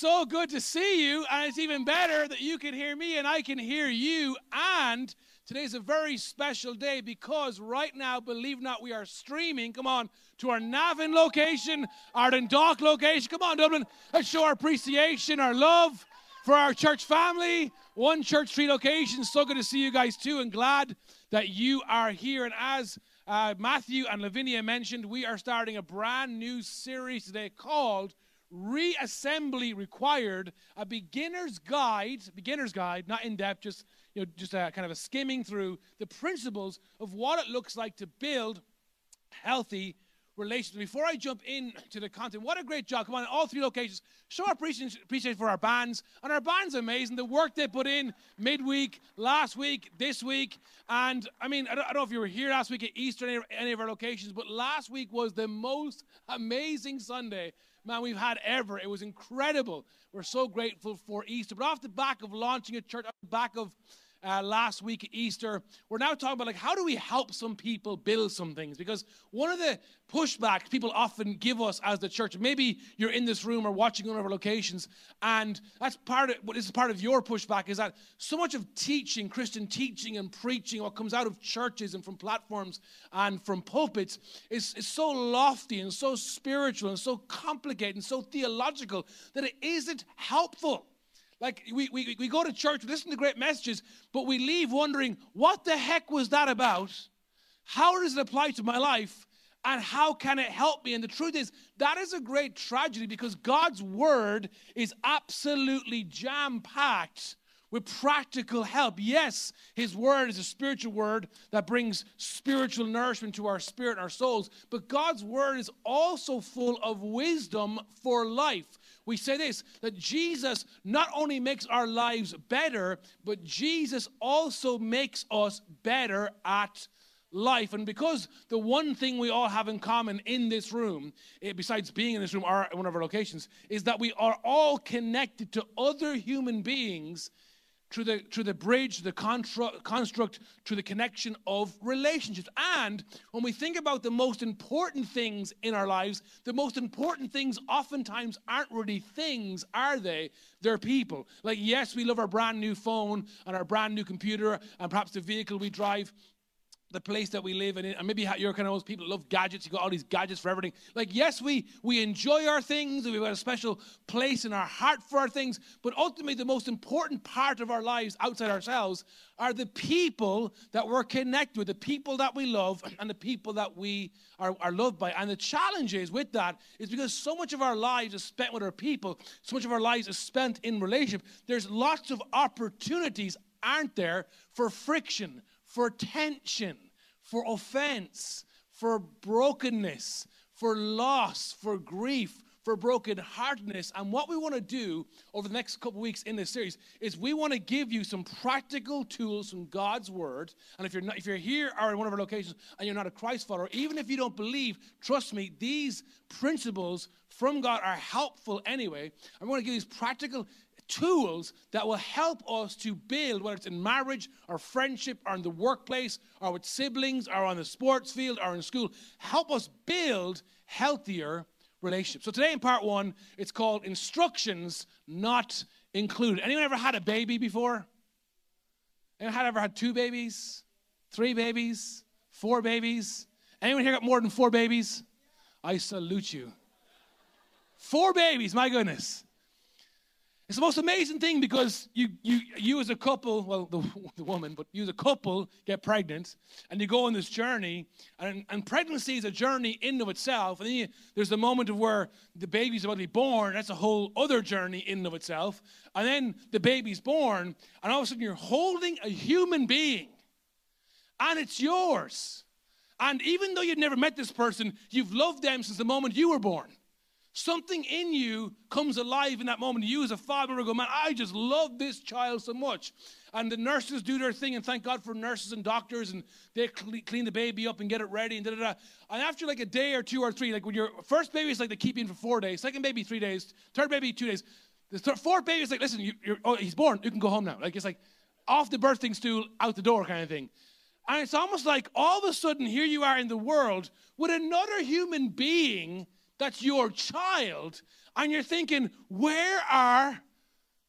So good to see you, and it's even better that you can hear me and I can hear you. And today's a very special day because right now, believe not, we are streaming. Come on, to our Navan location, our Dundalk location. Come on, Dublin. Let's show our appreciation, our love for our church family. One church, three locations. So good to see you guys too, and glad that you are here. And as uh, Matthew and Lavinia mentioned, we are starting a brand new series today called reassembly required a beginner's guide beginner's guide not in depth just you know just a kind of a skimming through the principles of what it looks like to build healthy relationships before i jump into the content what a great job. Come on all three locations. Show our appreciation for our bands. And our band's amazing. The work they put in midweek last week this week. And i mean i don't, I don't know if you were here last week at easter any, any of our locations but last week was the most amazing sunday man we've had ever. It was incredible. We're so grateful for Easter. But off the back of launching a church, off the back of uh, last week at Easter, we're now talking about like how do we help some people build some things? Because one of the pushbacks people often give us as the church, maybe you're in this room or watching of our locations, and that's part of what is part of your pushback is that so much of teaching, Christian teaching and preaching, what comes out of churches and from platforms and from pulpits is, is so lofty and so spiritual and so complicated and so theological that it isn't helpful. Like we, we, we go to church, listen to great messages, but we leave wondering, what the heck was that about? How does it apply to my life? And how can it help me? And the truth is, that is a great tragedy because God's word is absolutely jam packed with practical help. Yes, His word is a spiritual word that brings spiritual nourishment to our spirit and our souls, but God's word is also full of wisdom for life we say this that Jesus not only makes our lives better, but Jesus also makes us better at life. And because the one thing we all have in common in this room, eh, besides being in this room or one of our locations, is that we are all connected to other human beings through the, through the bridge, the construct, through the connection of relationships. And when we think about the most important things in our lives, the most important things oftentimes aren't really things, are they? They're people. Like, yes, we love our brand new phone and our brand new computer and perhaps the vehicle we drive, the place that we live in, and maybe you're kind of those people that love gadgets. You got all these gadgets for everything. Like, yes, we we enjoy our things, we've got a special place in our heart for our things, but ultimately, the most important part of our lives outside ourselves are the people that we're connected with, the people that we love, and the people that we are, are loved by. And the challenge is with that is because so much of our lives is spent with our people, so much of our lives is spent in relationship. There's lots of opportunities, aren't there, for friction for tension, for offense, for brokenness, for loss, for grief, for brokenheartedness. And what we want to do over the next couple weeks in this series is we want to give you some practical tools from God's Word. And if you're not, if you're here or in one of our locations and you're not a Christ follower, even if you don't believe, trust me, these principles from God are helpful anyway. I want to give you these practical tools that will help us to build, whether it's in marriage or friendship or in the workplace or with siblings or on the sports field or in school, help us build healthier relationships. So today in part one, it's called Instructions Not Included. Anyone ever had a baby before? Anyone had ever had two babies? Three babies? Four babies? Anyone here got more than four babies? I salute you. Four babies, my goodness. It's the most amazing thing because you, you, you as a couple, well, the, the woman, but you as a couple get pregnant and you go on this journey. And, and pregnancy is a journey in of itself. And then you, there's the moment of where the baby's about to be born. That's a whole other journey in of itself. And then the baby's born, and all of a sudden you're holding a human being, and it's yours. And even though you've never met this person, you've loved them since the moment you were born. Something in you comes alive in that moment. You, as a father, will go, Man, I just love this child so much. And the nurses do their thing, and thank God for nurses and doctors, and they clean the baby up and get it ready, and da da da. And after like a day or two or three, like when your first baby is like they keep you in for four days, second baby three days, third baby two days, the th- fourth baby is like, listen, you, oh, he's born, you can go home now. Like it's like off the birthing stool, out the door kind of thing. And it's almost like all of a sudden here you are in the world with another human being that's your child, and you're thinking, where are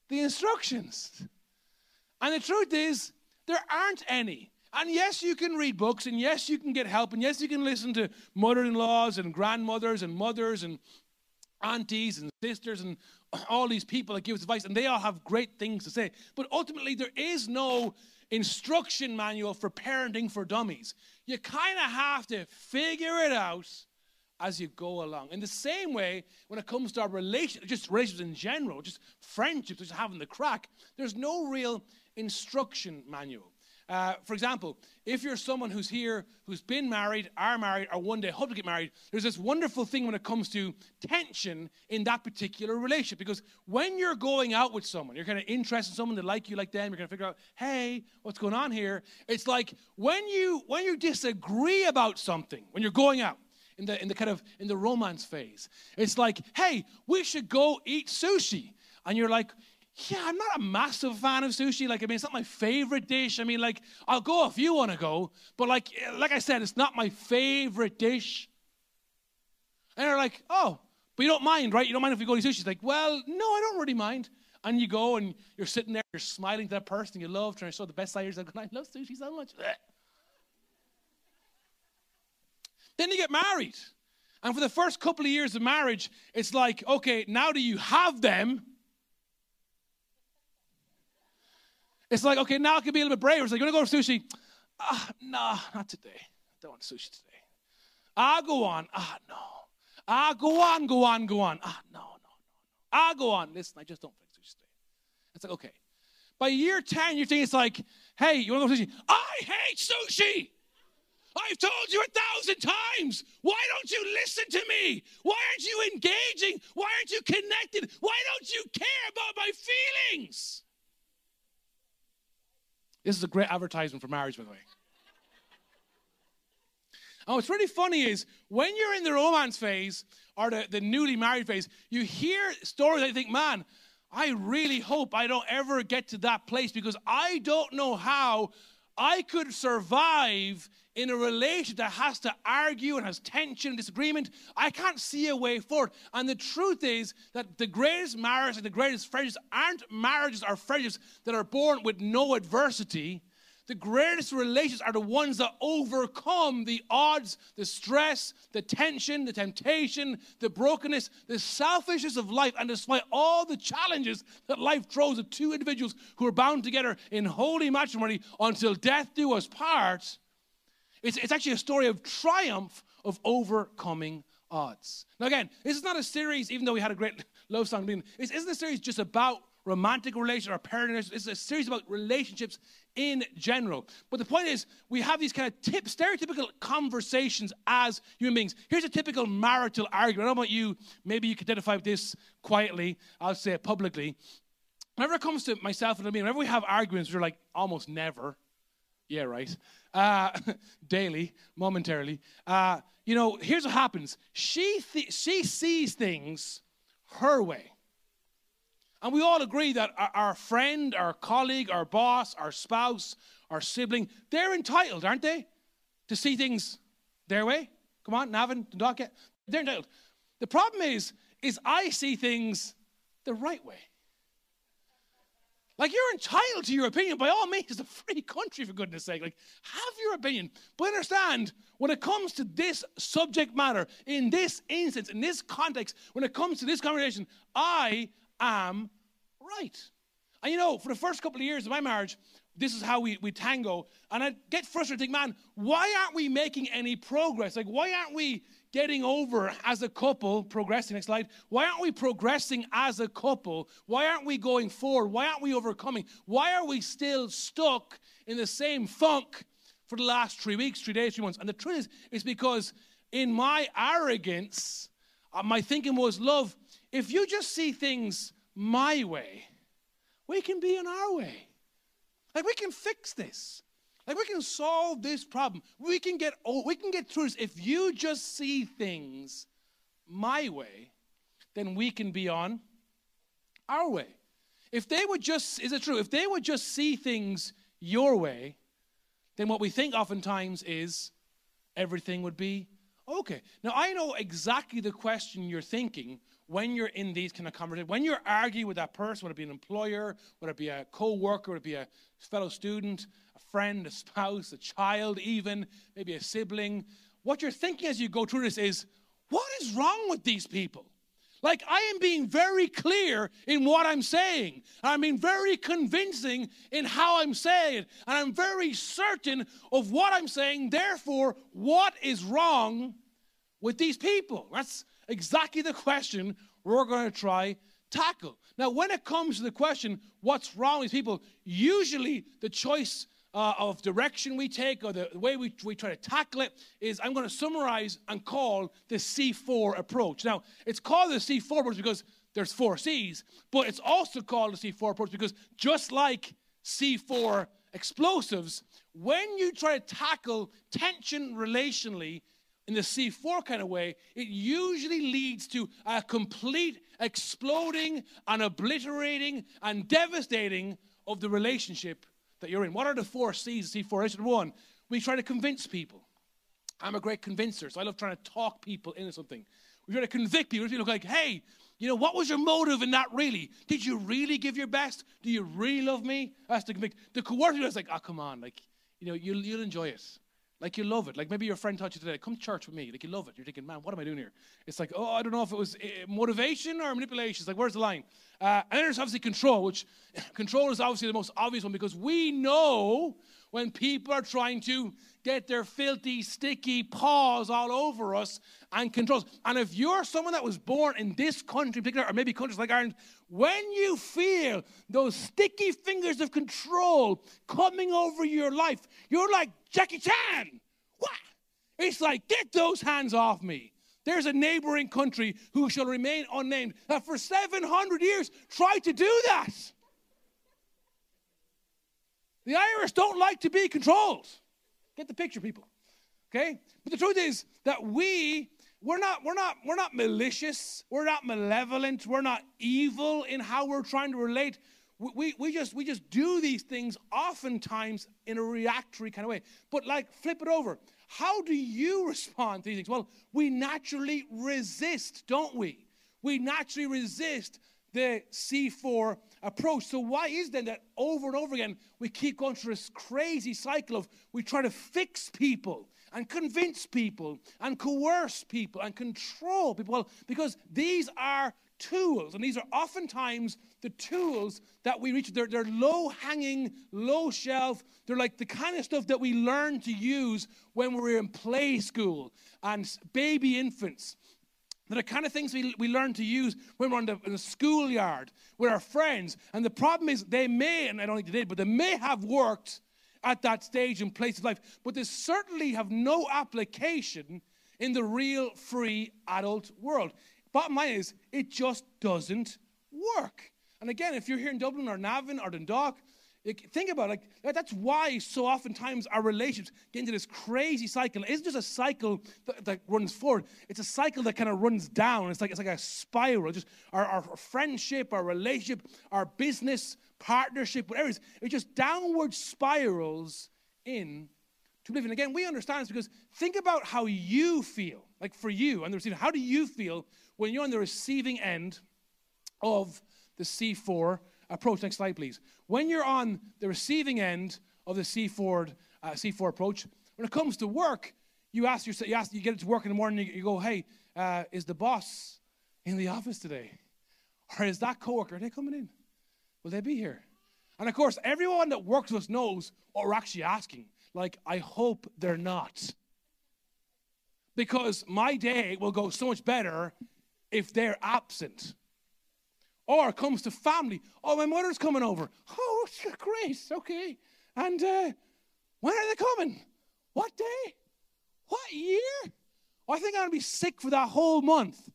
the instructions? And the truth is, there aren't any. And yes, you can read books, and yes, you can get help, and yes, you can listen to mother in laws and grandmothers and mothers and aunties and sisters and all these people that give us advice, and they all have great things to say. But ultimately, there is no instruction manual for parenting for dummies. You kind of have to figure it out as you go along. In the same way, when it comes to our relationships, just relationships in general, just friendships, just having the crack, there's no real instruction manual. Uh, for example, if you're someone who's here, who's been married, are married, or one day hope to get married, there's this wonderful thing when it comes to tension in that particular relationship. Because when you're going out with someone, you're kind of interested in someone, they like you like them, you're going to figure out, hey, what's going on here? It's like when you when you disagree about something, when you're going out, in the in the kind of in the romance phase, it's like, hey, we should go eat sushi. And you're like, yeah, I'm not a massive fan of sushi. Like, I mean, it's not my favorite dish. I mean, like, I'll go if you want to go, but like, like I said, it's not my favorite dish. And they're like, oh, but you don't mind, right? You don't mind if we go to sushi. It's like, well, no, I don't really mind. And you go and you're sitting there, you're smiling to that person you love, trying to show the best side of yourself. I love sushi so much. Then you get married. And for the first couple of years of marriage, it's like, okay, now do you have them? It's like, okay, now I can be a little bit braver. It's like, you're going to go to sushi? Ah, no, not today. I don't want sushi today. Ah, go on. Ah, no. Ah, go on, go on, go on. Ah, no, no, no, no. Ah, go on. Listen, I just don't like sushi today. It's like, okay. By year 10, you're thinking it's like, hey, you want to go to sushi? I hate sushi. I've told you a thousand times. Why don't you listen to me? Why aren't you engaging? Why aren't you connected? Why don't you care about my feelings? This is a great advertisement for marriage, by the way. Oh, and what's really funny is when you're in the romance phase or the, the newly married phase, you hear stories you think, man, I really hope I don't ever get to that place because I don't know how I could survive in a relationship that has to argue and has tension and disagreement, I can't see a way forward. And the truth is that the greatest marriages and the greatest friendships aren't marriages or friendships that are born with no adversity. The greatest relationships are the ones that overcome the odds, the stress, the tension, the temptation, the brokenness, the selfishness of life, and despite all the challenges that life throws at two individuals who are bound together in holy matrimony until death do us part it's, it's actually a story of triumph of overcoming odds. Now, again, this is not a series, even though we had a great love song. This isn't a series just about romantic relationships or parenting. It's a series about relationships in general. But the point is, we have these kind of tip, stereotypical conversations as human beings. Here's a typical marital argument. I don't know about you. Maybe you can identify with this quietly. I'll say it publicly. Whenever it comes to myself and me, whenever we have arguments, we're like almost never. Yeah, right uh, daily, momentarily. Uh, you know, here's what happens she, th- she sees things her way. And we all agree that our, our friend, our colleague, our boss, our spouse, our sibling, they're entitled, aren't they, to see things their way? Come on, Navan, Dundalk, they're entitled. The problem is, is I see things the right way. Like you're entitled to your opinion. By all means, it's a free country, for goodness sake. Like, have your opinion. But understand, when it comes to this subject matter, in this instance, in this context, when it comes to this conversation, I am right. And you know, for the first couple of years of my marriage, this is how we, we tango. And I get frustrated, think, man, why aren't we making any progress? Like, why aren't we getting over as a couple, progressing, next slide. Why aren't we progressing as a couple? Why aren't we going forward? Why aren't we overcoming? Why are we still stuck in the same funk for the last three weeks, three days, three months? And the truth is, it's because in my arrogance, uh, my thinking was, love, if you just see things my way, we can be in our way. Like we can fix this. Like we can solve this problem. We can get oh, we can get through this. If you just see things my way, then we can be on our way. If they would just, is it true? If they would just see things your way, then what we think oftentimes is everything would be Okay. Now, I know exactly the question you're thinking when you're in these kind of conversations. When you're arguing with that person, whether it be an employer, whether it be a co worker, whether it be a fellow student, a friend, a spouse, a child, even, maybe a sibling, what you're thinking as you go through this is, what is wrong with these people? Like, I am being very clear in what I'm saying. I'm being very convincing in how I'm saying it. And I'm very certain of what I'm saying. Therefore, what is wrong with these people? That's exactly the question we're going to try tackle. Now, when it comes to the question, what's wrong with people, usually the choice uh, of direction we take or the way we, we try to tackle it is I'm going to summarize and call the C4 approach. Now, it's called the C4 approach because there's four C's, but it's also called the C4 approach because just like C4 explosives, when you try to tackle tension relationally in the C4 kind of way, it usually leads to a complete exploding and obliterating and devastating of the relationship that you're in. What are the four C's of C4? is One, we try to convince people. I'm a great convincer, so I love trying to talk people into something. We try to convict people. People look like, hey, you know, what was your motive in that really? Did you really give your best? Do you really love me? That's the convict. The coercive is like, oh, come on. Like, you know, you'll, you'll enjoy it. Like you love it. Like maybe your friend taught you today, come to church with me. Like you love it. You're thinking, man, what am I doing here? It's like, oh, I don't know if it was eh, motivation or manipulation. It's like, where's the line? Uh, and then there's obviously control, which control is obviously the most obvious one because we know when people are trying to get their filthy, sticky paws all over us and controls. And if you're someone that was born in this country, in particular, or maybe countries like Ireland, when you feel those sticky fingers of control coming over your life, you're like Jackie Chan. What? It's like, get those hands off me. There's a neighboring country who shall remain unnamed that for 700 years tried to do that. The Irish don't like to be controlled. Get the picture, people. Okay? But the truth is that we we're not we're not we're not malicious, we're not malevolent, we're not evil in how we're trying to relate. We, we, we just we just do these things oftentimes in a reactory kind of way. But like flip it over. How do you respond to these things? Well, we naturally resist, don't we? We naturally resist the C4 approach. So, why is then that over and over again we keep going through this crazy cycle of we try to fix people and convince people and coerce people and control people? Well, because these are tools, and these are oftentimes the tools that we reach. They're, they're low hanging, low shelf. They're like the kind of stuff that we learn to use when we we're in play school and baby infants. They're the kind of things we, we learn to use when we're the, in the schoolyard with our friends. And the problem is, they may, and I don't think they did, but they may have worked at that stage and place of life, but they certainly have no application in the real free adult world. Bottom line is, it just doesn't work. And again, if you're here in Dublin or Navan or Dundalk, Think about it. Like, that's why so oftentimes our relationships get into this crazy cycle. It isn't just a cycle that, that runs forward. It's a cycle that kind of runs down. It's like it's like a spiral. Just our, our friendship, our relationship, our business partnership, whatever it is, it just downward spirals in to live. And again, we understand this because think about how you feel. Like for you and the receiving, how do you feel when you're on the receiving end of the C4 approach. Next slide, please. When you're on the receiving end of the C4, uh, C4 approach, when it comes to work, you ask yourself, you, ask, you get to work in the morning, you, you go, hey, uh, is the boss in the office today? Or is that coworker, are they coming in? Will they be here? And of course, everyone that works with us knows what we're actually asking. Like, I hope they're not. Because my day will go so much better if they're absent. Or comes to family. Oh, my mother's coming over. Oh, great. Okay. And uh, when are they coming? What day? What year? Oh, I think I'm going to be sick for that whole month.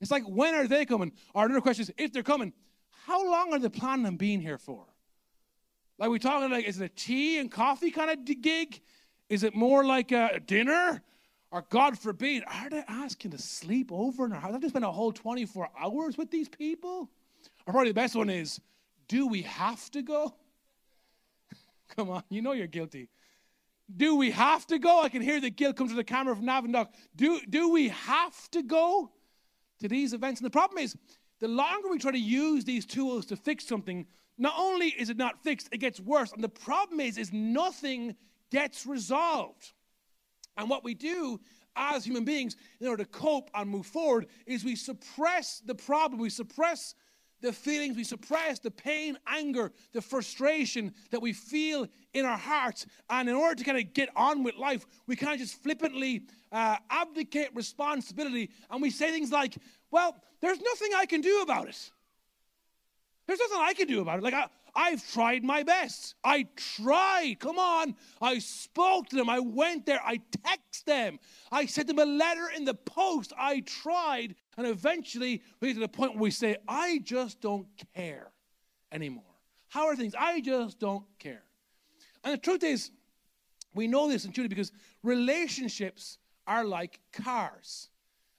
It's like, when are they coming? Or another question is, if they're coming, how long are they planning on being here for? Like, we talking like, is it a tea and coffee kind of gig? Is it more like a dinner? Or God forbid, are they asking to sleep over? in our house? I've just spend a whole 24 hours with these people? Or probably the best one is, do we have to go? Come on, you know you're guilty. Do we have to go? I can hear the guilt come to the camera from Navan Do, do we have to go to these events? And the problem is, the longer we try to use these tools to fix something, not only is it not fixed, it gets worse. And the problem is, is nothing gets resolved. And what we do as human beings in order to cope and move forward is we suppress the problem, we suppress the feelings, we suppress the pain, anger, the frustration that we feel in our hearts. And in order to kind of get on with life, we kind of just flippantly uh, abdicate responsibility and we say things like, well, there's nothing I can do about it. There's nothing I can do about it. Like, I, I've tried my best. I tried. Come on. I spoke to them. I went there. I texted them. I sent them a letter in the post. I tried. And eventually, we get to the point where we say, I just don't care anymore. How are things? I just don't care. And the truth is, we know this intuitively because relationships are like cars.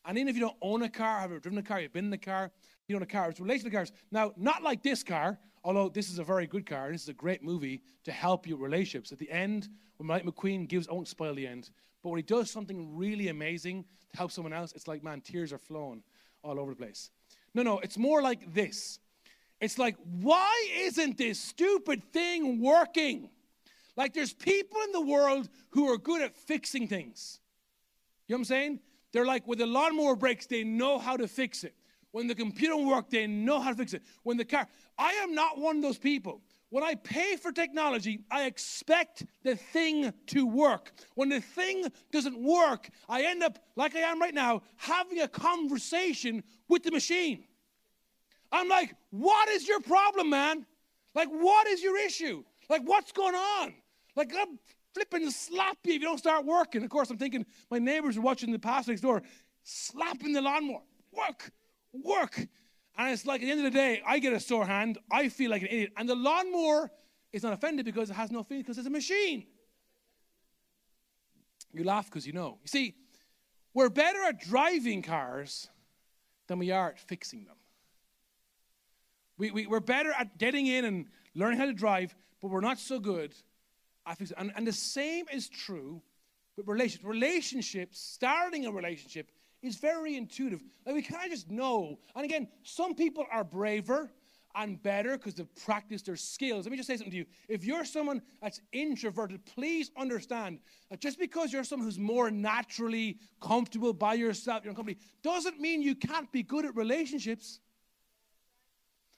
And even if you don't own a car, have ever driven a car, you've been in a car, you own a car, it's relational cars. Now, not like this car, although this is a very good car, this is a great movie to help you relationships. At the end, when Mike McQueen gives, I won't spoil the end, but when he does something really amazing to help someone else, it's like, man, tears are flowing all over the place. No, no, it's more like this. It's like, why isn't this stupid thing working? Like, there's people in the world who are good at fixing things. You know what I'm saying? They're like, when the lawnmower breaks, they know how to fix it. When the computer won't work, they know how to fix it. When the car, I am not one of those people. When I pay for technology, I expect the thing to work. When the thing doesn't work, I end up, like I am right now, having a conversation with the machine. I'm like, what is your problem, man? Like, what is your issue? Like, what's going on? Like, I'm flipping you if you don't start working. Of course, I'm thinking my neighbors are watching the past next door, slapping the lawnmower. Work, work. And it's like at the end of the day, I get a sore hand, I feel like an idiot. And the lawnmower is not offended because it has no feelings because it's a machine. You laugh because you know. You see, we're better at driving cars than we are at fixing them. We, we, we're better at getting in and learning how to drive, but we're not so good at fixing and, and the same is true with relationships. Relationships, starting a relationship, is very intuitive. Like we kind of just know. And again, some people are braver and better because they've practiced their skills. Let me just say something to you. If you're someone that's introverted, please understand that just because you're someone who's more naturally comfortable by yourself, your own company, doesn't mean you can't be good at relationships.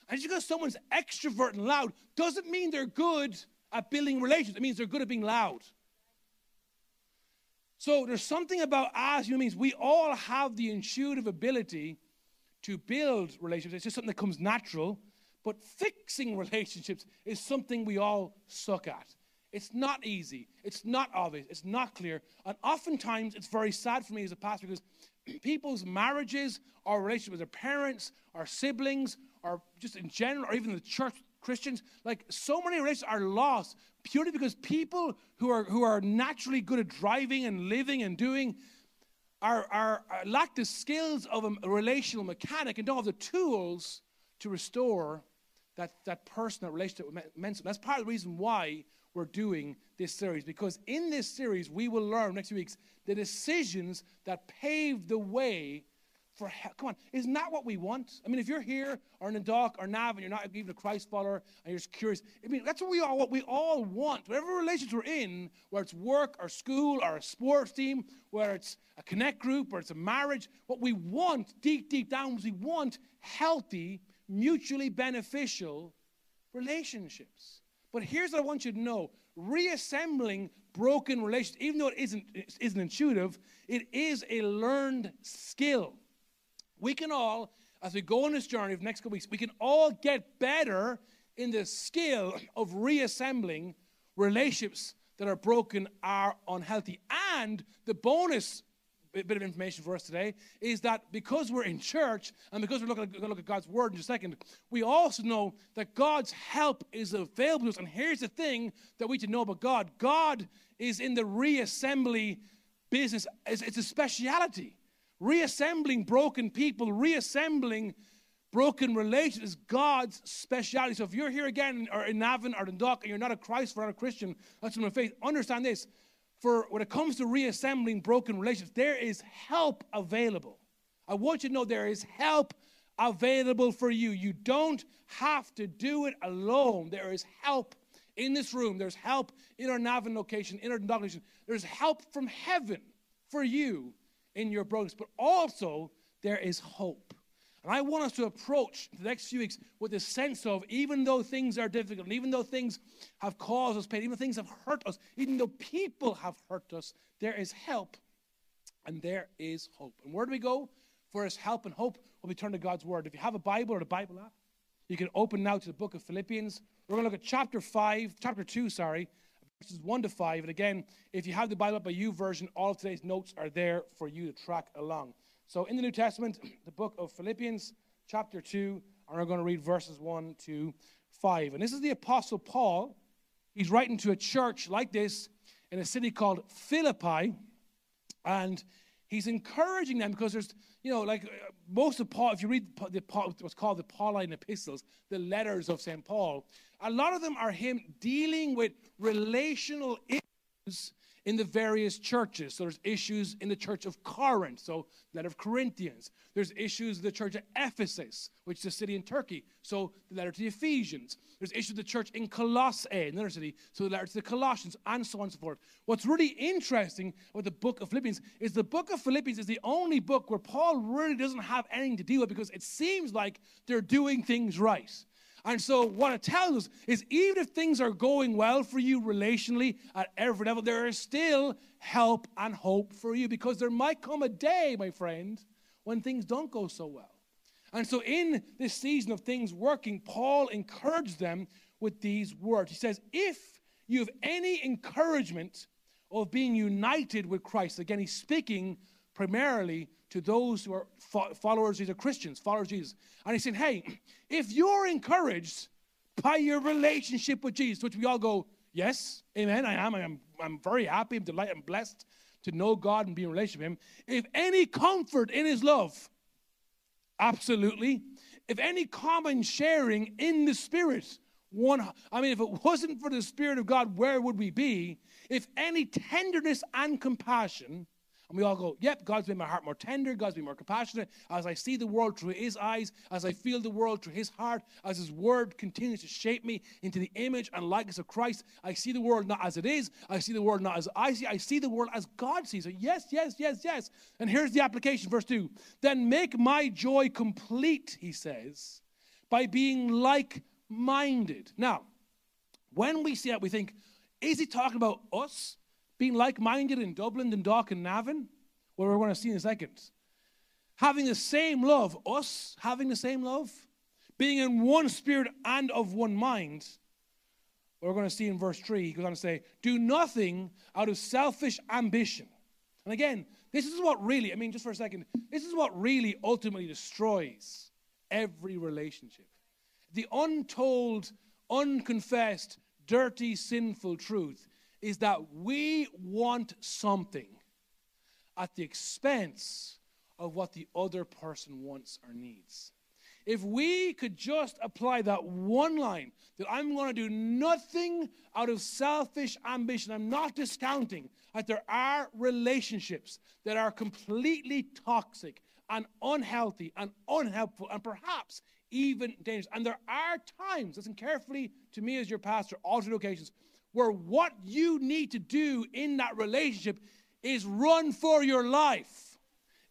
And just because someone's extrovert and loud doesn't mean they're good at building relationships. It means they're good at being loud. So there's something about us human beings. We all have the intuitive ability to build relationships. It's just something that comes natural. But fixing relationships is something we all suck at. It's not easy. It's not obvious. It's not clear. And oftentimes, it's very sad for me as a pastor because people's marriages or relationships with their parents or siblings or just in general or even the church Christians, like so many relationships are lost purely because people who are who are naturally good at driving and living and doing are, are, are lack the skills of a relational mechanic and don't have the tools to restore that, that person, that relationship with That's part of the reason why we're doing this series because in this series we will learn next few weeks the decisions that pave the way for help. Come on, isn't that what we want? I mean, if you're here or in a dock or Nav and you're not even a Christ follower and you're just curious, I mean, that's what we all what we all want. Whatever relations we're in, whether it's work or school or a sports team, whether it's a connect group or it's a marriage, what we want deep, deep down is we want healthy, mutually beneficial relationships. But here's what I want you to know reassembling broken relations, even though it isn't, it isn't intuitive, it is a learned skill. We can all, as we go on this journey of next couple weeks, we can all get better in the skill of reassembling relationships that are broken are unhealthy. And the bonus bit of information for us today is that because we're in church and because we're going to look at God's word in a second, we also know that God's help is available to us. And here's the thing that we to know about God God is in the reassembly business, it's a speciality reassembling broken people, reassembling broken relations is God's specialty. So if you're here again or in Navan or in Dock and you're not a Christ or not a Christian, that's my faith, understand this. for when it comes to reassembling broken relationships, there is help available. I want you to know there is help available for you. You don't have to do it alone. There is help in this room. There's help in our Navan location, in our Dock location. There's help from heaven for you in your brokenness, but also there is hope. And I want us to approach the next few weeks with a sense of even though things are difficult, even though things have caused us pain, even though things have hurt us, even though people have hurt us, there is help and there is hope. And where do we go for us help and hope when we turn to God's Word? If you have a Bible or a Bible app, you can open now to the book of Philippians. We're going to look at chapter 5, chapter 2, sorry, verses 1 to 5. And again, if you have the Bible by YouVersion, all of today's notes are there for you to track along. So in the New Testament, the book of Philippians, chapter 2, and we're going to read verses 1 to 5. And this is the Apostle Paul. He's writing to a church like this in a city called Philippi. And he's encouraging them because there's, you know, like uh, most of Paul, if you read the, what's called the Pauline epistles, the letters of St. Paul, a lot of them are him dealing with relational issues in the various churches. So there's issues in the church of Corinth, so letter of Corinthians. There's issues in the church of Ephesus, which is a city in Turkey, so the letter to the Ephesians. There's issues in the church in Colossae, another city, so the letter to the Colossians, and so on and so forth. What's really interesting with the book of Philippians is the book of Philippians is the only book where Paul really doesn't have anything to deal with because it seems like they're doing things right. And so, what it tells us is even if things are going well for you relationally at every level, there is still help and hope for you because there might come a day, my friend, when things don't go so well. And so, in this season of things working, Paul encouraged them with these words. He says, If you have any encouragement of being united with Christ, again, he's speaking primarily to those who are followers, these are Christians, followers of Jesus. And he's saying, hey, if you're encouraged by your relationship with Jesus, which we all go, yes, amen, I am. I'm, I'm very happy, I'm delighted, I'm blessed to know God and be in relationship with Him. If any comfort in His love, absolutely. If any common sharing in the Spirit, one, I mean, if it wasn't for the Spirit of God, where would we be? If any tenderness and compassion, and we all go, yep, God's made my heart more tender, God's made more compassionate. As I see the world through His eyes, as I feel the world through His heart, as His word continues to shape me into the image and likeness of Christ, I see the world not as it is, I see the world not as I see, I see the world as God sees it. Yes, yes, yes, yes. And here's the application, verse 2. Then make my joy complete, he says, by being like minded. Now, when we see that, we think, is he talking about us? Being like minded in Dublin, and Dundalk, and Navan, where we're going to see in a second. Having the same love, us having the same love, being in one spirit and of one mind. We're going to see in verse 3, he goes on to say, Do nothing out of selfish ambition. And again, this is what really, I mean, just for a second, this is what really ultimately destroys every relationship. The untold, unconfessed, dirty, sinful truth is that we want something at the expense of what the other person wants or needs. If we could just apply that one line that I'm going to do nothing out of selfish ambition, I'm not discounting that there are relationships that are completely toxic and unhealthy and unhelpful and perhaps even dangerous. And there are times, listen carefully to me as your pastor, alternate occasions, where what you need to do in that relationship is run for your life.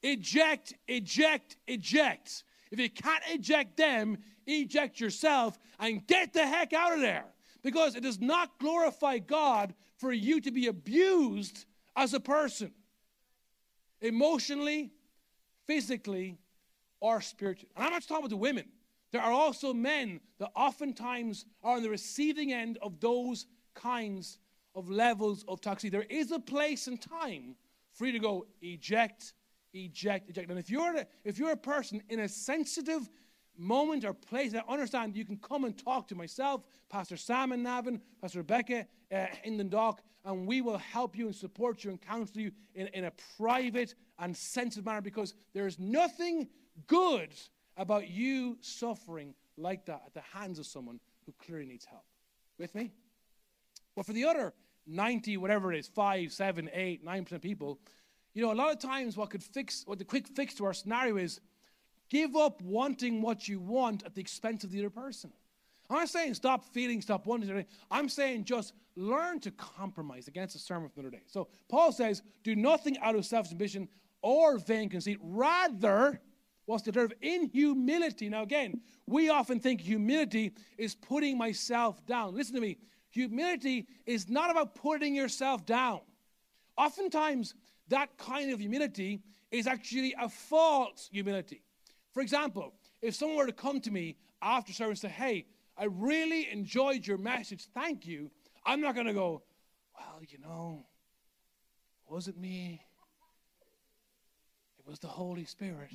Eject, eject, eject. If you can't eject them, eject yourself and get the heck out of there. Because it does not glorify God for you to be abused as a person, emotionally, physically, or spiritually. And I'm not talking about the women. There are also men that oftentimes are on the receiving end of those kinds of levels of toxicity. There is a place and time for you to go eject, eject, eject. And if you're a, if you're a person in a sensitive moment or place that understand, you can come and talk to myself, Pastor Sam and Navan, Pastor Rebecca uh, in the dock, and we will help you and support you and counsel you in, in a private and sensitive manner because there is nothing good about you suffering like that at the hands of someone who clearly needs help. With me? But for the other 90, whatever it is, 5, 7, 8, 9% of people, you know, a lot of times what could fix, what the quick fix to our scenario is give up wanting what you want at the expense of the other person. I'm not saying stop feeling, stop wanting. I'm saying just learn to compromise against the sermon from the other day. So Paul says, do nothing out of selfish ambition or vain conceit. Rather, what's the term? In humility. Now, again, we often think humility is putting myself down. Listen to me. Humility is not about putting yourself down. Oftentimes, that kind of humility is actually a false humility. For example, if someone were to come to me after service and say, Hey, I really enjoyed your message, thank you, I'm not going to go, Well, you know, was it me? It was the Holy Spirit.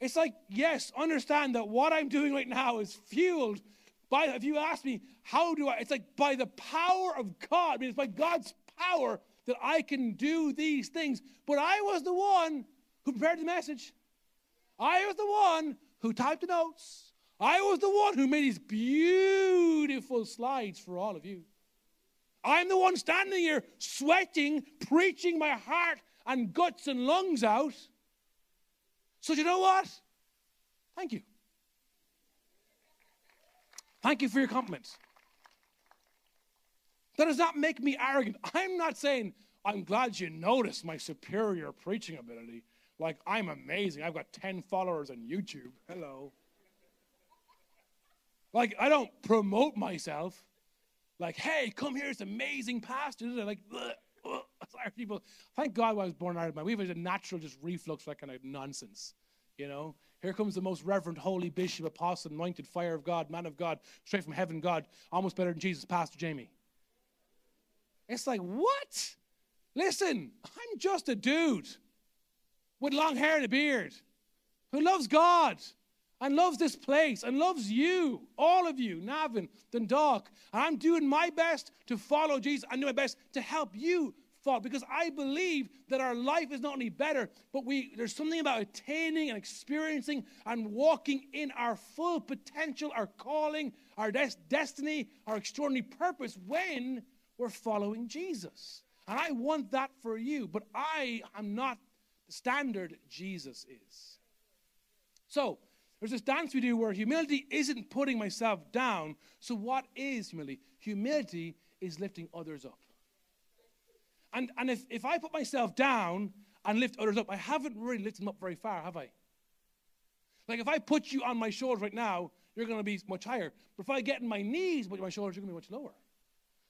It's like, yes, understand that what I'm doing right now is fueled by, if you ask me, how do I, it's like by the power of God. I mean, it's by God's power that I can do these things. But I was the one who prepared the message. I was the one who typed the notes. I was the one who made these beautiful slides for all of you. I'm the one standing here sweating, preaching my heart and guts and lungs out. So, you know what? Thank you. Thank you for your compliments. That does not make me arrogant. I'm not saying, I'm glad you noticed my superior preaching ability. Like, I'm amazing. I've got 10 followers on YouTube. Hello. Like, I don't promote myself. Like, hey, come here, it's amazing pastor. Like, ugh, ugh. sorry, people. Thank God I was born in Ireland. We have a natural just reflux, that kind of nonsense. You know, here comes the most reverend, holy bishop, apostle, anointed fire of God, man of God, straight from heaven, God, almost better than Jesus, Pastor Jamie. It's like, what? Listen, I'm just a dude with long hair and a beard who loves God and loves this place and loves you, all of you, Navan, Dundalk. And I'm doing my best to follow Jesus and do my best to help you follow because I believe that our life is not only better, but we there's something about attaining and experiencing and walking in our full potential, our calling, our des- destiny, our extraordinary purpose when we're following Jesus. And I want that for you, but I am not the standard, Jesus is. So, there's this dance we do where humility isn't putting myself down. So, what is humility? Humility is lifting others up. And, and if, if I put myself down and lift others up, I haven't really lifted them up very far, have I? Like if I put you on my shoulders right now, you're going to be much higher. But if I get in my knees, but my shoulders, you're going to be much lower.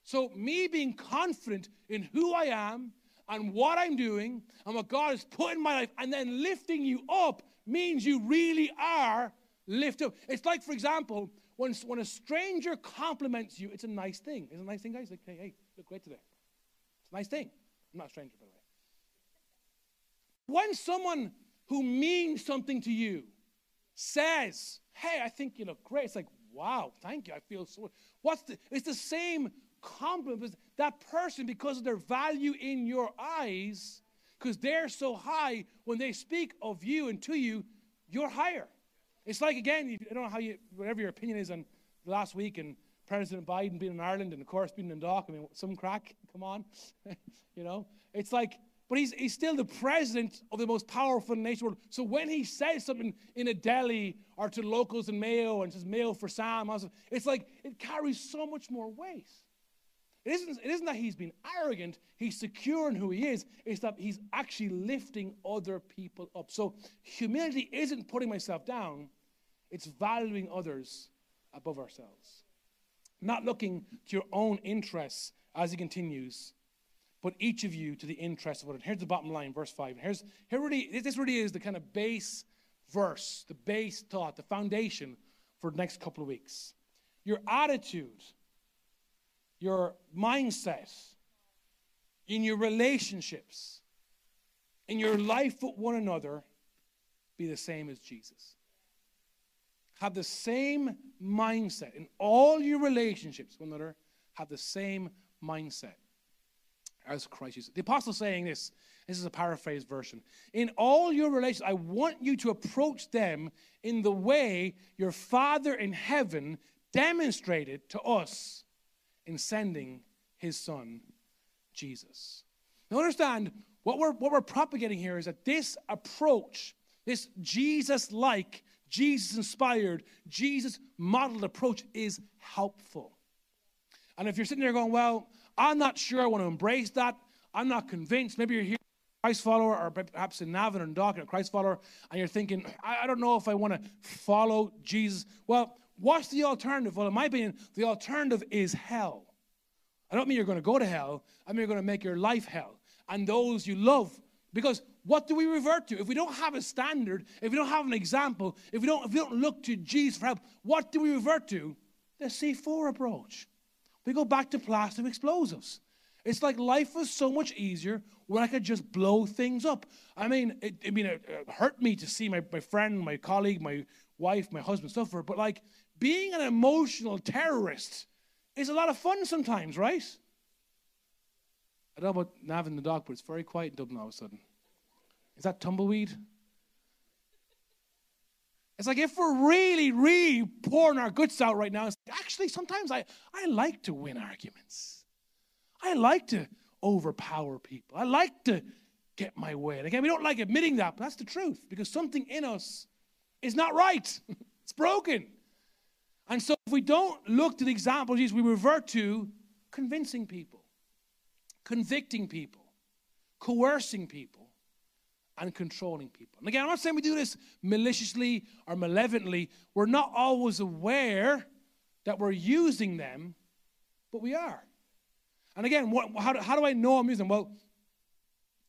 So, me being confident in who I am and what I'm doing and what God has put in my life, and then lifting you up means you really are lifted up. It's like, for example, when, when a stranger compliments you, it's a nice thing. It's a nice thing, guys. Like, hey, hey, look great today. Nice thing. I'm not a stranger, by the way. When someone who means something to you says, hey, I think you look great, it's like, wow, thank you. I feel so. What's the, it's the same compliment. That person, because of their value in your eyes, because they're so high, when they speak of you and to you, you're higher. It's like, again, I don't know how you, whatever your opinion is on last week and President Biden being in Ireland and, of course, being in Dock. I mean, some crack, come on. you know? It's like, but he's, he's still the president of the most powerful nation world. So when he says something in a deli or to locals in Mayo and says Mayo for Sam, it's like it carries so much more weight. It isn't, it isn't that he's been arrogant, he's secure in who he is, it's that he's actually lifting other people up. So humility isn't putting myself down, it's valuing others above ourselves. Not looking to your own interests as he continues, but each of you to the interest of others. Here's the bottom line, verse 5. Here's, here really, this really is the kind of base verse, the base thought, the foundation for the next couple of weeks. Your attitude your mindset, in your relationships, in your life with one another, be the same as Jesus. Have the same mindset in all your relationships with one another. Have the same mindset as Christ Jesus. The apostle saying this. This is a paraphrased version. In all your relations, I want you to approach them in the way your Father in heaven demonstrated to us in sending his son, Jesus. Now, understand what we're, what we're propagating here is that this approach, this Jesus like, Jesus inspired, Jesus modeled approach is helpful. And if you're sitting there going, well, I'm not sure I want to embrace that, I'm not convinced, maybe you're here. Christ follower, or perhaps in Navan and Dock, a Christ follower, and you're thinking, I, I don't know if I want to follow Jesus. Well, what's the alternative? Well, in my opinion, the alternative is hell. I don't mean you're going to go to hell. I mean you're going to make your life hell. And those you love. Because what do we revert to? If we don't have a standard, if we don't have an example, if we don't, if we don't look to Jesus for help, what do we revert to? The C4 approach. We go back to plastic explosives. It's like life was so much easier when I could just blow things up. I mean, it, I mean, it, it hurt me to see my, my friend, my colleague, my wife, my husband suffer, but like being an emotional terrorist is a lot of fun sometimes, right? I don't know about Nav and the dog, but it's very quiet in Dublin all of a sudden. Is that tumbleweed? It's like if we're really, really pouring our guts out right now, actually, sometimes I, I like to win arguments. I like to overpower people. I like to get my way. And again, we don't like admitting that, but that's the truth because something in us is not right. it's broken. And so if we don't look to the example of Jesus, we revert to convincing people, convicting people, coercing people, and controlling people. And again, I'm not saying we do this maliciously or malevolently. We're not always aware that we're using them, but we are. And again, what, how, do, how do I know I'm using them? Well,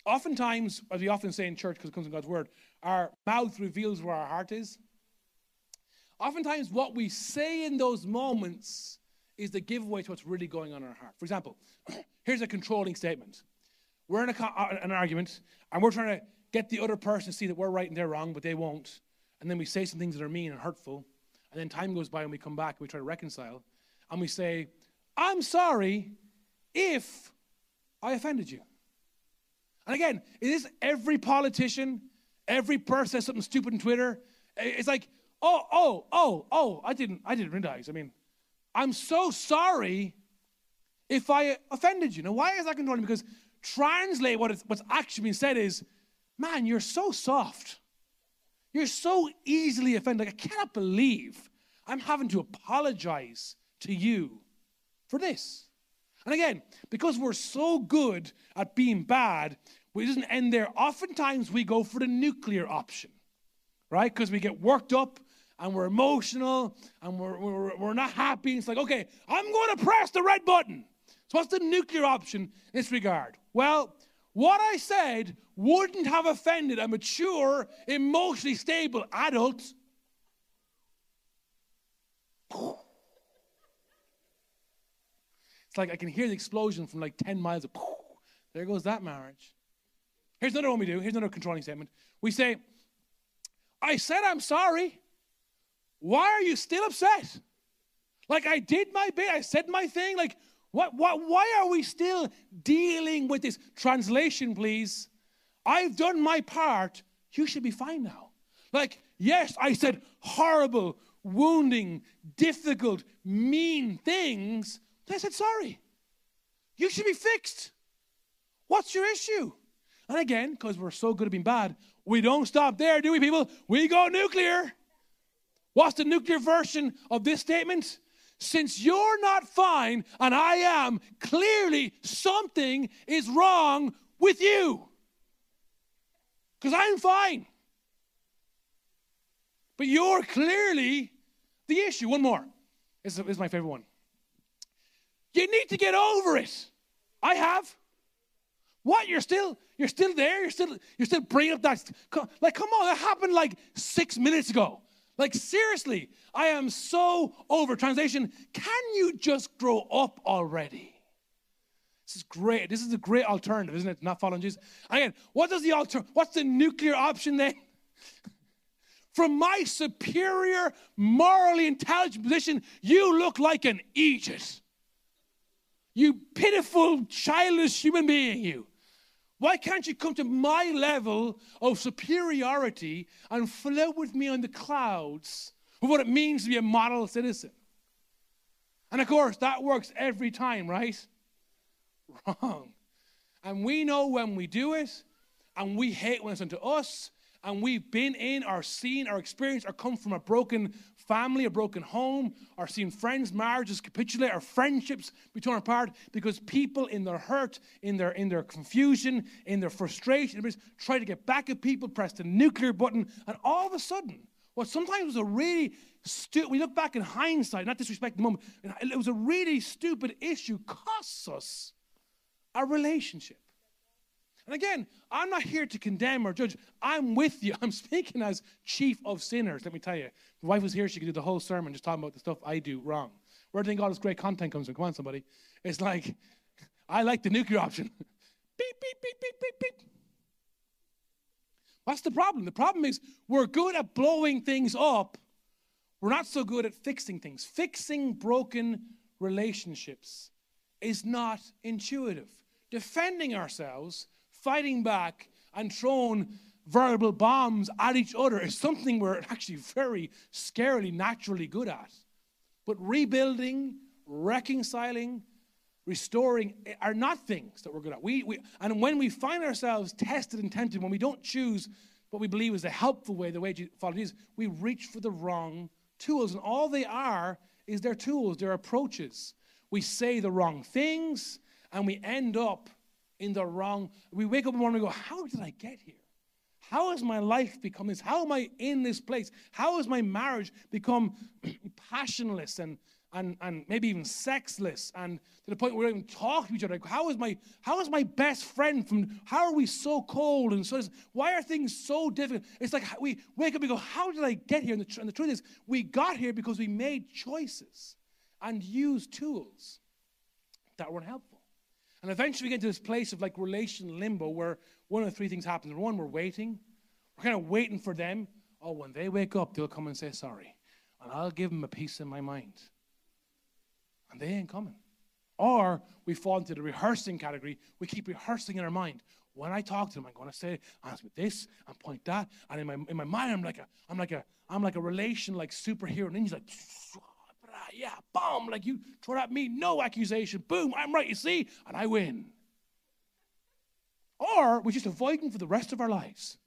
oftentimes, as we often say in church, because it comes in God's word, our mouth reveals where our heart is. Oftentimes, what we say in those moments is the giveaway to what's really going on in our heart. For example, here's a controlling statement. We're in a, uh, an argument, and we're trying to get the other person to see that we're right and they're wrong, but they won't. And then we say some things that are mean and hurtful. And then time goes by and we come back and we try to reconcile. And we say, I'm sorry if I offended you. And again, it is every politician, every person says something stupid on Twitter. It's like, oh, oh, oh, oh, I didn't, I didn't realize. I mean, I'm so sorry if I offended you. Now, why is that controlling? Because translate what what's actually being said is, man, you're so soft. You're so easily offended. Like, I cannot believe I'm having to apologize to you for this. And again, because we're so good at being bad, it doesn't end there. Oftentimes we go for the nuclear option, right? Because we get worked up and we're emotional and we're, we're, we're not happy. It's like, okay, I'm going to press the red button. So, what's the nuclear option in this regard? Well, what I said wouldn't have offended a mature, emotionally stable adult. It's like I can hear the explosion from like 10 miles. Of, there goes that marriage. Here's another one we do. Here's another controlling statement. We say, I said I'm sorry. Why are you still upset? Like I did my bit, I said my thing. Like, what, what, why are we still dealing with this? Translation, please. I've done my part. You should be fine now. Like, yes, I said horrible, wounding, difficult, mean things. I said, sorry. You should be fixed. What's your issue? And again, because we're so good at being bad, we don't stop there, do we, people? We go nuclear. What's the nuclear version of this statement? Since you're not fine and I am, clearly something is wrong with you. Because I'm fine. But you're clearly the issue. One more. This is my favorite one. You need to get over it. I have. What? You're still you're still there. You're still you're still bringing up that. Like, come on, that happened like six minutes ago. Like, seriously, I am so over. Translation, can you just grow up already? This is great. This is a great alternative, isn't it? Not following Jesus. Again, what does the alter? What's the nuclear option then? From my superior, morally intelligent position, you look like an idiot. You pitiful, childish human being, you. Why can't you come to my level of superiority and float with me on the clouds of what it means to be a model citizen? And of course, that works every time, right? Wrong. And we know when we do it, and we hate when it's done to us, and we've been in or seen or experienced or come from a broken family, a broken home, or seen friends' marriages capitulate, or friendships be torn apart because people in their hurt, in their in their confusion, in their frustration, try to get back at people, press the nuclear button, and all of a sudden, what sometimes was a really stupid, we look back in hindsight, not disrespect the moment, it was a really stupid issue, costs us a relationship. And again, I'm not here to condemn or judge. I'm with you. I'm speaking as chief of sinners, let me tell you. My wife was here, she could do the whole sermon just talking about the stuff I do wrong. Where do you think all this great content comes from? Come on, somebody. It's like, I like the nuclear option. beep, beep, beep, beep, beep, beep. What's the problem? The problem is we're good at blowing things up. We're not so good at fixing things. Fixing broken relationships is not intuitive. Defending ourselves fighting back and throwing verbal bombs at each other is something we're actually very scarily naturally good at. But rebuilding, reconciling, restoring are not things that we're good at. We, we, and when we find ourselves tested and tempted, when we don't choose what we believe is a helpful way, the way to follow Jesus, we reach for the wrong tools. And all they are is their tools, their approaches. We say the wrong things, and we end up in the wrong. We wake up in the morning and go, How did I get here? How has my life become this? How am I in this place? How has my marriage become passionless and, and, and maybe even sexless and to the point where we don't even talk to each other? How is my how is my best friend from how are we so cold and so why are things so difficult? It's like we wake up and go, How did I get here? And the, and the truth is, we got here because we made choices and used tools that weren't helpful. And eventually we get to this place of like relational limbo where one of three things happens. One, we're waiting. We're kind of waiting for them. Oh, when they wake up, they'll come and say sorry. And I'll give them a piece in my mind. And they ain't coming. Or we fall into the rehearsing category. We keep rehearsing in our mind. When I talk to them, I'm going to say, ask me this and point that. And in my, in my mind, I'm like a, I'm like a, I'm like a relation like superhero. And then he's like, yeah, boom, like you throw at me, no accusation, boom, I'm right, you see, and I win. Or we just avoid avoiding for the rest of our lives.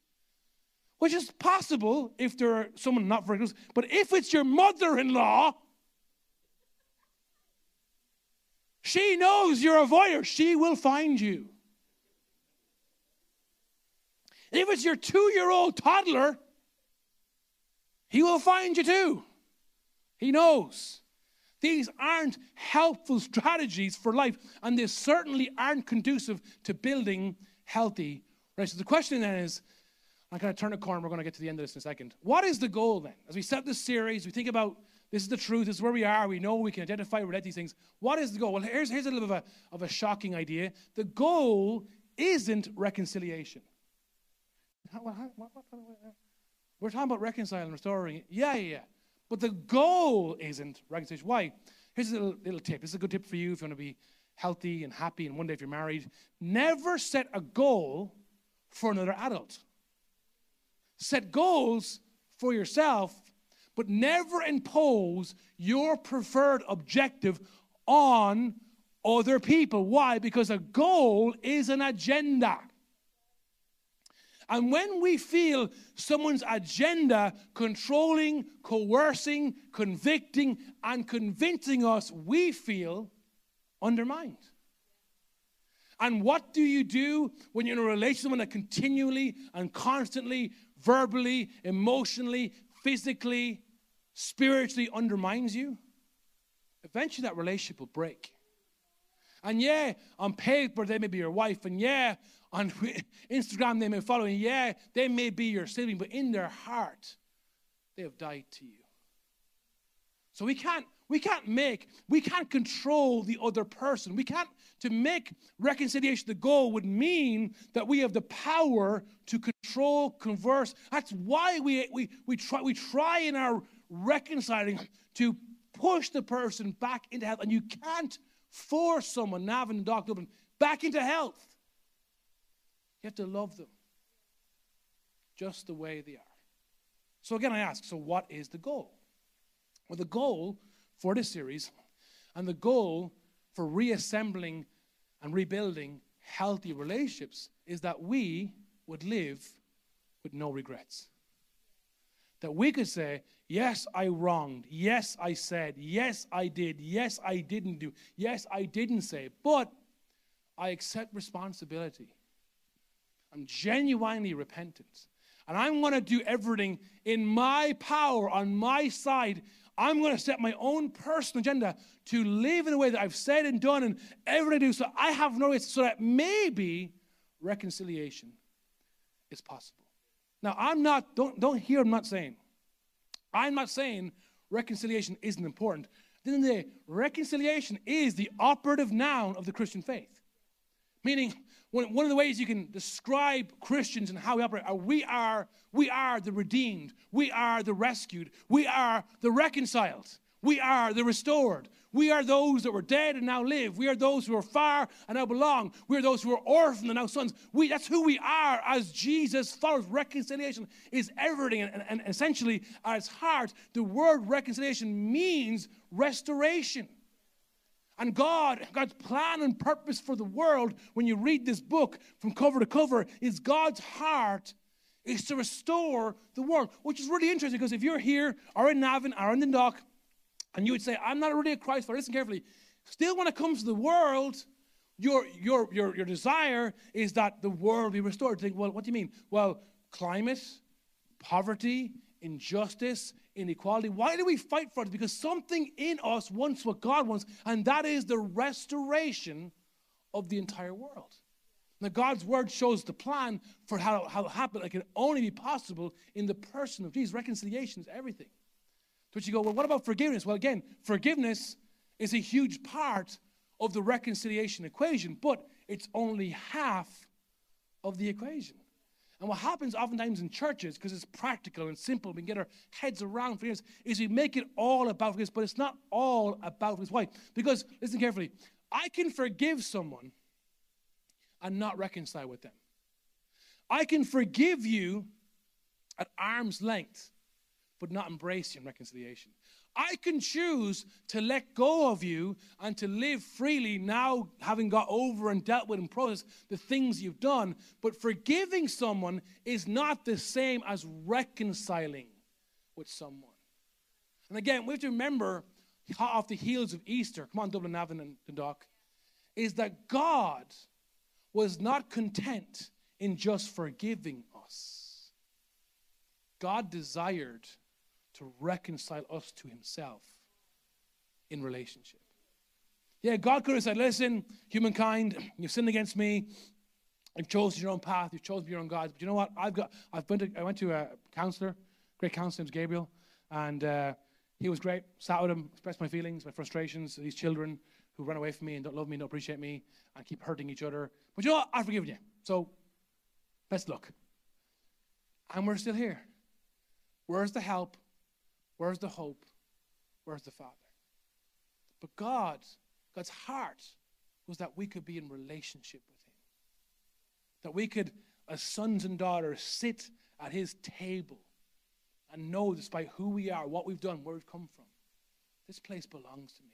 Which is possible if they're someone not very close. But if it's your mother in law, she knows you're a voyeur. She will find you. If it's your two year old toddler, he will find you too. He knows. These aren't helpful strategies for life, and they certainly aren't conducive to building healthy relationships. The question then is I'm going to turn a corner. We're going to get to the end of this in a second. What is the goal then? As we set this series, we think about this is the truth, this is where we are, we know we can identify, relate these things. What is the goal? Well, here's, here's a little bit of a, of a shocking idea. The goal isn't reconciliation. We're talking about reconciling, restoring. Yeah, yeah, yeah. But the goal isn't reconciliation. Why? Here's a little, little tip. This is a good tip for you if you want to be healthy and happy, and one day if you're married. Never set a goal for another adult. Set goals for yourself, but never impose your preferred objective on other people. Why? Because a goal is an agenda. And when we feel someone's agenda controlling, coercing, convicting, and convincing us, we feel undermined. And what do you do when you're in a relationship with someone that continually and constantly, verbally, emotionally, physically, spiritually undermines you? Eventually, that relationship will break. And yeah, on paper, they may be your wife. And yeah, on Instagram they may follow, and yeah, they may be your sibling, but in their heart, they have died to you. So we can't we can't make we can't control the other person. We can't to make reconciliation the goal would mean that we have the power to control, converse. That's why we we we try we try in our reconciling to push the person back into health, and you can't force someone, Navan and Doc Dublin, back into health. You have to love them just the way they are. So, again, I ask so what is the goal? Well, the goal for this series, And the goal for reassembling and rebuilding healthy relationships is that we would live with no regrets. That we could say, Yes, I wronged. Yes, I said. Yes, I did. Yes, I didn't do. Yes, I didn't say. But I accept responsibility. I'm genuinely repentant. And I'm going to do everything in my power, on my side. I'm going to set my own personal agenda to live in a way that I've said and done and everything I do. So I have no ways, so that maybe reconciliation is possible. Now, I'm not, don't, don't hear I'm not saying. I'm not saying reconciliation isn't important. At the reconciliation is the operative noun of the Christian faith. Meaning, one of the ways you can describe Christians and how we operate are we are we are the redeemed, we are the rescued, we are the reconciled, we are the restored, we are those that were dead and now live, we are those who are far and now belong, we are those who are orphaned and now sons. We that's who we are as Jesus follows. Reconciliation is everything, and, and, and essentially at its heart, the word reconciliation means restoration. And God, God's plan and purpose for the world, when you read this book from cover to cover, is God's heart is to restore the world, which is really interesting because if you're here or in Navan or in the dock, and you would say, I'm not really a Christ follower, listen carefully. Still, when it comes to the world, your, your, your, your desire is that the world be restored. Think, well, what do you mean? Well, climate, poverty, injustice, inequality. Why do we fight for it? Because something in us wants what God wants, and that is the restoration of the entire world. Now, God's word shows the plan for how, how it happened. It can only be possible in the person of Jesus. Reconciliation is everything. But you go, well, what about forgiveness? Well, again, forgiveness is a huge part of the reconciliation equation, but it's only half of the equation. And what happens oftentimes in churches, because it's practical and simple, we can get our heads around forgiveness, is we make it all about forgiveness, but it's not all about forgiveness. Why? Because, listen carefully, I can forgive someone and not reconcile with them. I can forgive you at arm's length, but not embrace you in reconciliation. I can choose to let go of you and to live freely now, having got over and dealt with and processed the things you've done. But forgiving someone is not the same as reconciling with someone. And again, we have to remember, hot off the heels of Easter, come on, Dublin Avenue and Dundalk, is that God was not content in just forgiving us. God desired to reconcile us to himself in relationship. Yeah, God could have said, listen, humankind, you've sinned against me. You've chosen your own path. You've chosen your own gods. But you know what? I've got. I've been to. I went to a counselor, great counselor, named Gabriel, and uh, he was great. Sat with him, expressed my feelings, my frustrations. These children who run away from me and don't love me, don't appreciate me, and keep hurting each other. But you know what? I've forgiven you. So, best luck. And we're still here. Where's the help? Where's the hope? Where's the Father? But God, God's heart was that we could be in relationship with Him. That we could, as sons and daughters, sit at His table and know, despite who we are, what we've done, where we've come from, this place belongs to me.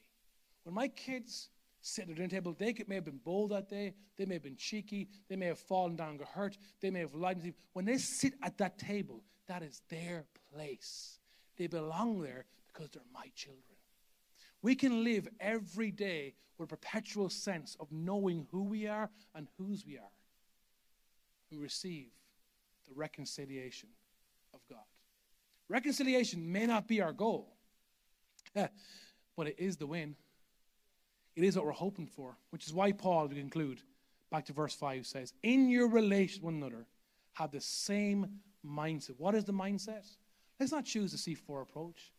When my kids sit at the dinner table, they may have been bold that day, they may have been cheeky, they may have fallen down and got hurt, they may have lied. When they sit at that table, that is their place. They belong there because they're my children. We can live every day with a perpetual sense of knowing who we are and whose we are. We receive the reconciliation of God. Reconciliation may not be our goal, but it is the win. It is what we're hoping for, which is why Paul, to conclude, back to verse 5, says, In your relation one another, have the same mindset. What is the mindset? Let's not choose the C4 approach.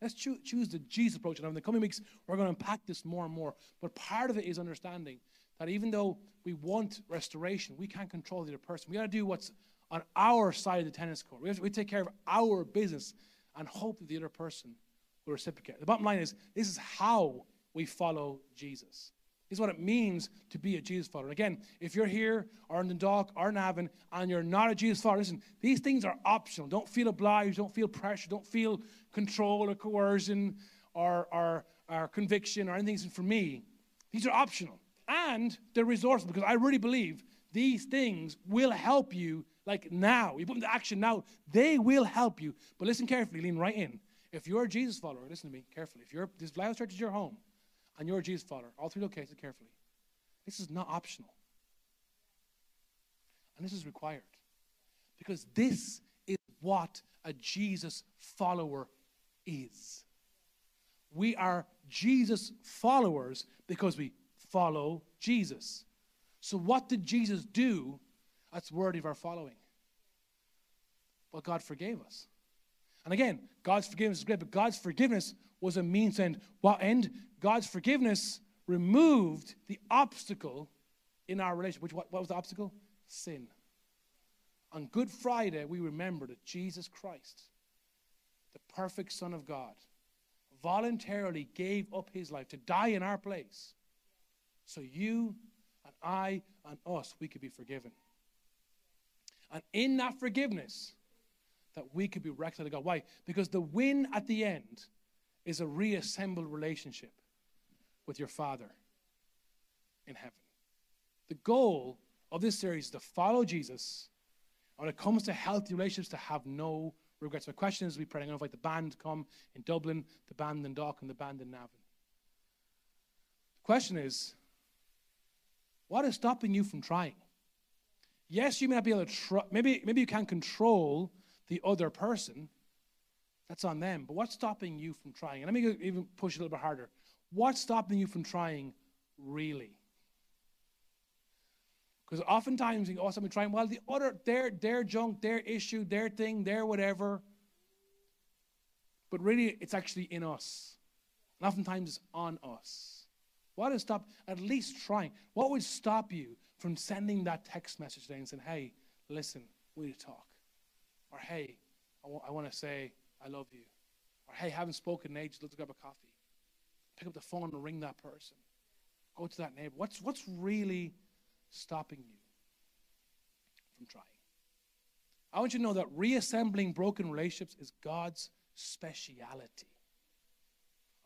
Let's choo- choose the Jesus approach. And in the coming weeks, we're going to unpack this more and more. But part of it is understanding that even though we want restoration, we can't control the other person. We got to do what's on our side of the tennis court. We, to, we take care of our business and hope that the other person will reciprocate. The bottom line is this is how we follow Jesus. Is what it means to be a Jesus follower. Again, if you're here or in the dock or in Navan and you're not a Jesus follower, listen, these things are optional. Don't feel obliged, don't feel pressure, don't feel control or coercion or, or, or conviction or anything for me. These are optional. And they're resourceful because I really believe these things will help you like now. You put them action now. They will help you. But listen carefully, lean right in. If you're a Jesus follower, listen to me carefully. If you're this Lighthouse Church is your home and you're a Jesus follower, all three locations carefully. This is not optional. And this is required. Because this is what a Jesus follower is. We are Jesus followers because we follow Jesus. So, what did Jesus do that's worthy of our following? Well, God forgave us. And again, God's forgiveness is great, but God's forgiveness was a means end. What end? God's forgiveness removed the obstacle in our relationship. Which what, what was the obstacle? Sin. On Good Friday, we remember that Jesus Christ, the perfect Son of God, voluntarily gave up his life to die in our place. So you and I and us, we could be forgiven. And in that forgiveness, that we could be reconciled to God. Why? Because the win at the end is a reassembled relationship with your Father in heaven. The goal of this series is to follow Jesus. When it comes to healthy relationships, to have no regrets. My question is, we pray, I'm going to invite the band to come in Dublin, the band in Dock, and the band in Navan. The question is, what is stopping you from trying? Yes, you may not be able to try, maybe, maybe you can't control the other person. That's on them. But what's stopping you from trying? And let me even push a little bit harder. What's stopping you from trying really? Because oftentimes you go, oh, somebody trying, well, the other, their, their junk, their issue, their thing, their whatever. But really, it's actually in us. And oftentimes it's on us. What would stop? At least trying. What would stop you from sending that text message today and saying, hey, listen, we need to talk? Or hey, I, w- I want to say, I love you. Or hey, haven't spoken in ages, let's grab a coffee. Pick up the phone and ring that person. Go to that neighbor. What's, what's really stopping you from trying? I want you to know that reassembling broken relationships is God's speciality.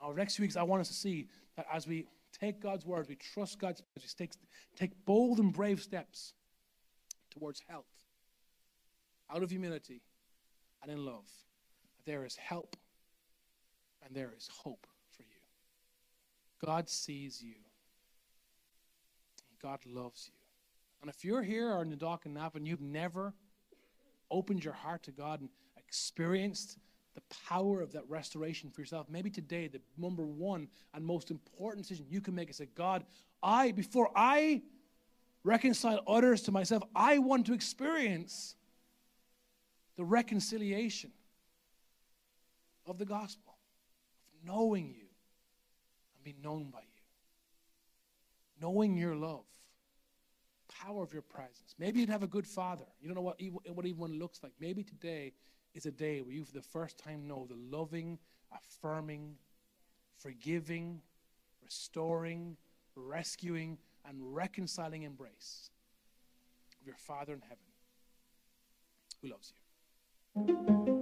The next weeks, I want us to see that as we take God's word, we trust God's, we take, take bold and brave steps towards health, out of humility and in love, there is help and there is hope for you. God sees you. God loves you. And if you're here or in the dock and nap and you've never opened your heart to God and experienced the power of that restoration for yourself, maybe today the number one and most important decision you can make is that God, I, before I reconcile others to myself, I want to experience the reconciliation of the gospel, of knowing you and being known by you, knowing your love, power of your presence. Maybe you'd have a good father. You don't know what, what even looks like. Maybe today is a day where you, for the first time, know the loving, affirming, forgiving, restoring, rescuing, and reconciling embrace of your Father in heaven who loves you.